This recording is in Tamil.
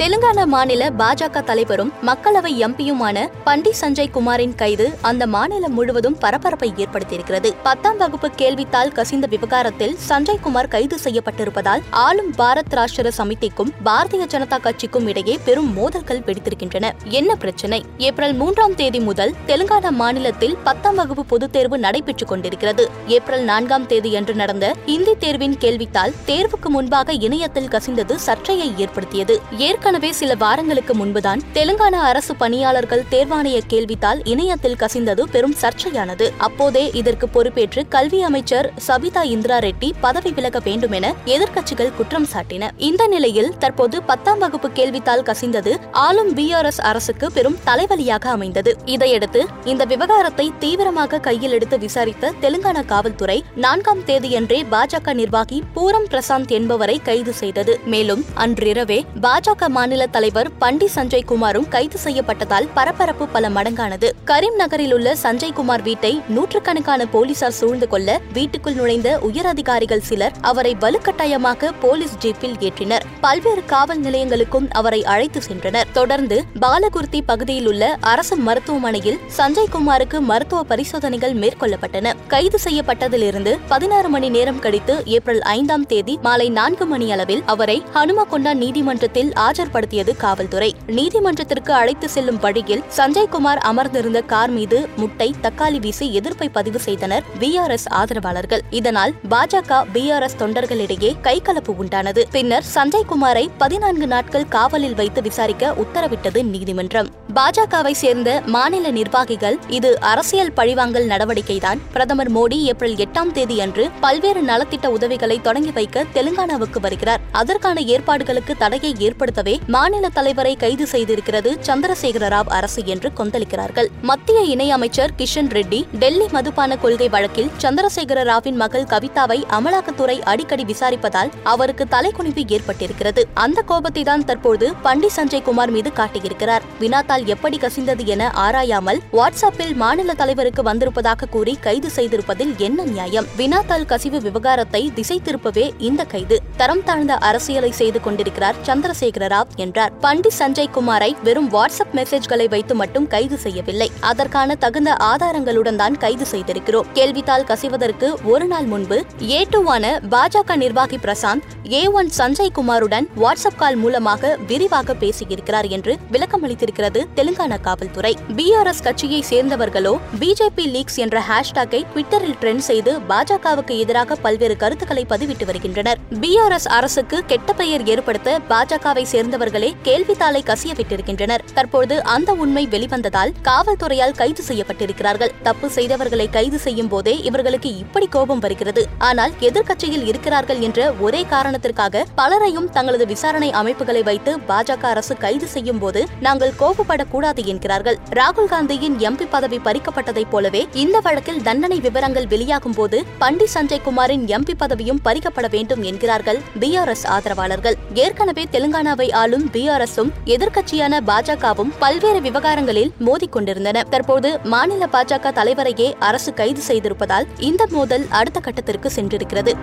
தெலுங்கானா மாநில பாஜக தலைவரும் மக்களவை எம்பியுமான பண்டி சஞ்சய் குமாரின் கைது அந்த மாநிலம் முழுவதும் பரபரப்பை ஏற்படுத்தியிருக்கிறது. பத்தாம் வகுப்பு கேள்வித்தாள் கசிந்த விவகாரத்தில் சஞ்சய் குமார் கைது செய்யப்பட்டிருப்பதால் ஆளும் பாரத் ராஷ்டிர சமிதிக்கும் பாரதிய ஜனதா கட்சிக்கும் இடையே பெரும் மோதல்கள் வெடித்திருக்கின்றன. என்ன பிரச்சனை? ஏப்ரல் மூன்றாம் தேதி முதல் தெலுங்கானா மாநிலத்தில் பத்தாம் வகுப்பு பொதுத் தேர்வு நடைபெற்றுக் கொண்டிருக்கிறது. ஏப்ரல் நான்காம் தேதியன்று நடந்த இந்தி தேர்வின் கேள்வித்தாள் தேர்வுக்கு முன்பாக இணையத்தில் கசிந்தது சர்ச்சையை ஏற்படுத்தியது. ஏற்கனவே ஏற்கனவே சில வாரங்களுக்கு முன்புதான் தெலுங்கானா அரசு பணியாளர்கள் தேர்வாணைய கேள்வித்தால் இணையத்தில் கசிந்தது பெரும் சர்ச்சையானது. அப்போதே இதற்கு பொறுப்பேற்று கல்வி அமைச்சர் சபிதா இந்திரா ரெட்டி பதவி விலக வேண்டும் என எதிர்க்கட்சிகள் குற்றம் சாட்டின. இந்த நிலையில் தற்போது பத்தாம் வகுப்பு கேள்வித்தால் கசிந்தது ஆளும் பிஆர்எஸ் அரசுக்கு பெரும் தலைவலியாக அமைந்தது. இதையடுத்து இந்த விவகாரத்தை தீவிரமாக கையில் எடுத்து விசாரித்த தெலுங்கானா காவல்துறை நான்காம் தேதியன்றே பாஜக நிர்வாகி பூரம் பிரசாந்த் என்பவரை கைது செய்தது. மேலும் அன்றிரவே பாஜக மாநில தலைவர் பண்டி சஞ்சய் குமாரும் கைது செய்யப்பட்டதால் பரபரப்பு பல மடங்கானது. கரீம் நகரில் உள்ள சஞ்சய் குமார் வீட்டை நூற்றுக்கணக்கான போலீசார் சூழ்ந்து கொள்ள வீட்டுக்குள் நுழைந்த உயரதிகாரிகள் சிலர் அவரை வலுக்கட்டாயமாக போலீஸ் ஜீப்பில் ஏற்றினர். பல்வேறு காவல் நிலையங்களுக்கும் அவரை அழைத்து சென்றனர். தொடர்ந்து பாலகுர்த்தி பகுதியில் உள்ள அரசு மருத்துவமனையில் சஞ்சய் குமாருக்கு மருத்துவ பரிசோதனைகள் மேற்கொள்ளப்பட்டன. கைது செய்யப்பட்டதிலிருந்து பதினாறு மணி நேரம் கழித்து ஏப்ரல் ஐந்தாம் தேதி மாலை நான்கு மணி அளவில் அவரை ஹனுமகொண்டா நீதிமன்றத்தில் ஆஜர்படுத்தியது காவல்துறை. நீதிமன்றத்திற்கு அழைத்து செல்லும் வழியில் சஞ்சய் குமார் அமர்ந்திருந்த கார் மீது முட்டை தக்காளி வீசி எதிர்ப்பை பதிவு செய்தனர் பிஆர்எஸ் ஆதரவாளர்கள். இதனால் பாஜக பிஆர்எஸ் தொண்டர்களிடையே கைகலப்பு உண்டானது. பின்னர் சஞ்சய்குமாரை பதினான்கு நாட்கள் காவலில் வைத்து விசாரிக்க உத்தரவிட்டது நீதிமன்றம். பாஜகவை சேர்ந்த மாநில நிர்வாகிகள் இது அரசியல் பழிவாங்கல் நடவடிக்கைதான். பிரதமர் மோடி ஏப்ரல் எட்டாம் தேதி அன்று பல்வேறு நலத்திட்ட உதவிகளை தொடங்கி வைக்க தெலுங்கானாவுக்கு வருகிறார். அதற்கான ஏற்பாடுகளுக்கு தடையை ஏற்படுத்தவே மாநில தலைவரை கைது செய்திருக்கிறது சந்திரசேகர ராவ் அரசு என்று கொந்தளிக்கிறார்கள். மத்திய இணையமைச்சர் கிஷன் ரெட்டி டெல்லி மதுபான கொள்கை வழக்கில் சந்திரசேகர ராவின் மகள் கவிதாவை அமலாக்கத்துறை அடிக்கடி விசாரிப்பதால் அவருக்கு தலைக்குனிவு ஏற்பட்டிருக்கிறது. அந்த கோபத்தை தான் தற்போது பண்டி சஞ்சய் குமார் மீது காட்டியிருக்கிறார். வினாத்தால் எப்படி கசிந்தது என ஆராயாமல் வாட்ஸ்அப்பில் மாநில தலைவருக்கு வந்திருப்பதாக கூறி கைது செய்திருப்பதில் என்ன நியாயம்? வினாத்தால் கசிவு விவகாரத்தை திசை திருப்பவே இந்த கைது. தரம் தாழ்ந்த அரசியலை செய்து கொண்டிருக்கிறார் சந்திரசேகர ராவ் என்றார். பண்டி சஞ்சய் குமாரை வெறும் வாட்ஸ்அப் மெசேஜ்களை வைத்து மட்டும் கைது செய்யவில்லை. அதற்கான தகுந்த ஆதாரங்களுடன் தான் கைது செய்திருக்கிறோம். கேள்வித்தாள் கசிவதற்கு ஒரு நாள் முன்பு ஏ டூவான பாஜக நிர்வாகி பிரசாந்த் ஏ ஒன் சஞ்சய் குமாருடன் வாட்ஸ்அப் கால் மூலமாக விரிவாக பேசியிருக்கிறார் என்று விளக்கமளித்திருக்கிறது தெலுங்கானா காவல்துறை. பிஆர்எஸ் கட்சியை சேர்ந்தவர்களோ பிஜேபி லீக்ஸ் என்ற ஹேஷ்டாகை ட்விட்டரில் ட்ரெண்ட் செய்து பாஜகவுக்கு எதிராக பல்வேறு கருத்துக்களை பதிவிட்டு வருகின்றனர். பிஆர்எஸ் அரசுக்கு கெட்ட பெயர் ஏற்படுத்த பாஜகவை சேர்ந்த சேர்ந்தவர்களே கேள்வித்தாளை கசிய விட்டிருக்கின்றனர் தற்போது அந்த உண்மை வெளிவந்ததால் காவல்துறையால் கைது செய்யப்பட்டிருக்கிறார்கள். தப்பு செய்தவர்களை கைது செய்யும் போதே இவர்களுக்கு இப்படி கோபம் வருகிறது. ஆனால் எதிர்க்கட்சியில் இருக்கிறார்கள் என்ற ஒரே காரணத்திற்காக பலரையும் தங்களது விசாரணை அமைப்புகளை வைத்து பாஜக அரசு கைது செய்யும் போது நாங்கள் கோபப்படக்கூடாது என்கிறார்கள். ராகுல் காந்தியின் எம்பி பதவி பறிக்கப்பட்டதைப் போலவே இந்த வழக்கில் தண்டனை விவரங்கள் வெளியாகும் போது பண்டி சஞ்சய் குமாரின் எம்பி பதவியும் பறிக்கப்பட வேண்டும் என்கிறார்கள் பிஆர்எஸ் ஆதரவாளர்கள். ஏற்கனவே தெலுங்கானாவை ஆளும் பிஆர்எஸும் எதிர்க்கட்சியான பாஜகவும் பல்வேறு விவகாரங்களில் மோதிக்கொண்டிருந்தன. தற்போது மாநில பாஜக தலைவரையே அரசு கைது செய்திருப்பதால் இந்த மோதல் அடுத்த கட்டத்திற்கு சென்றிருக்கிறது.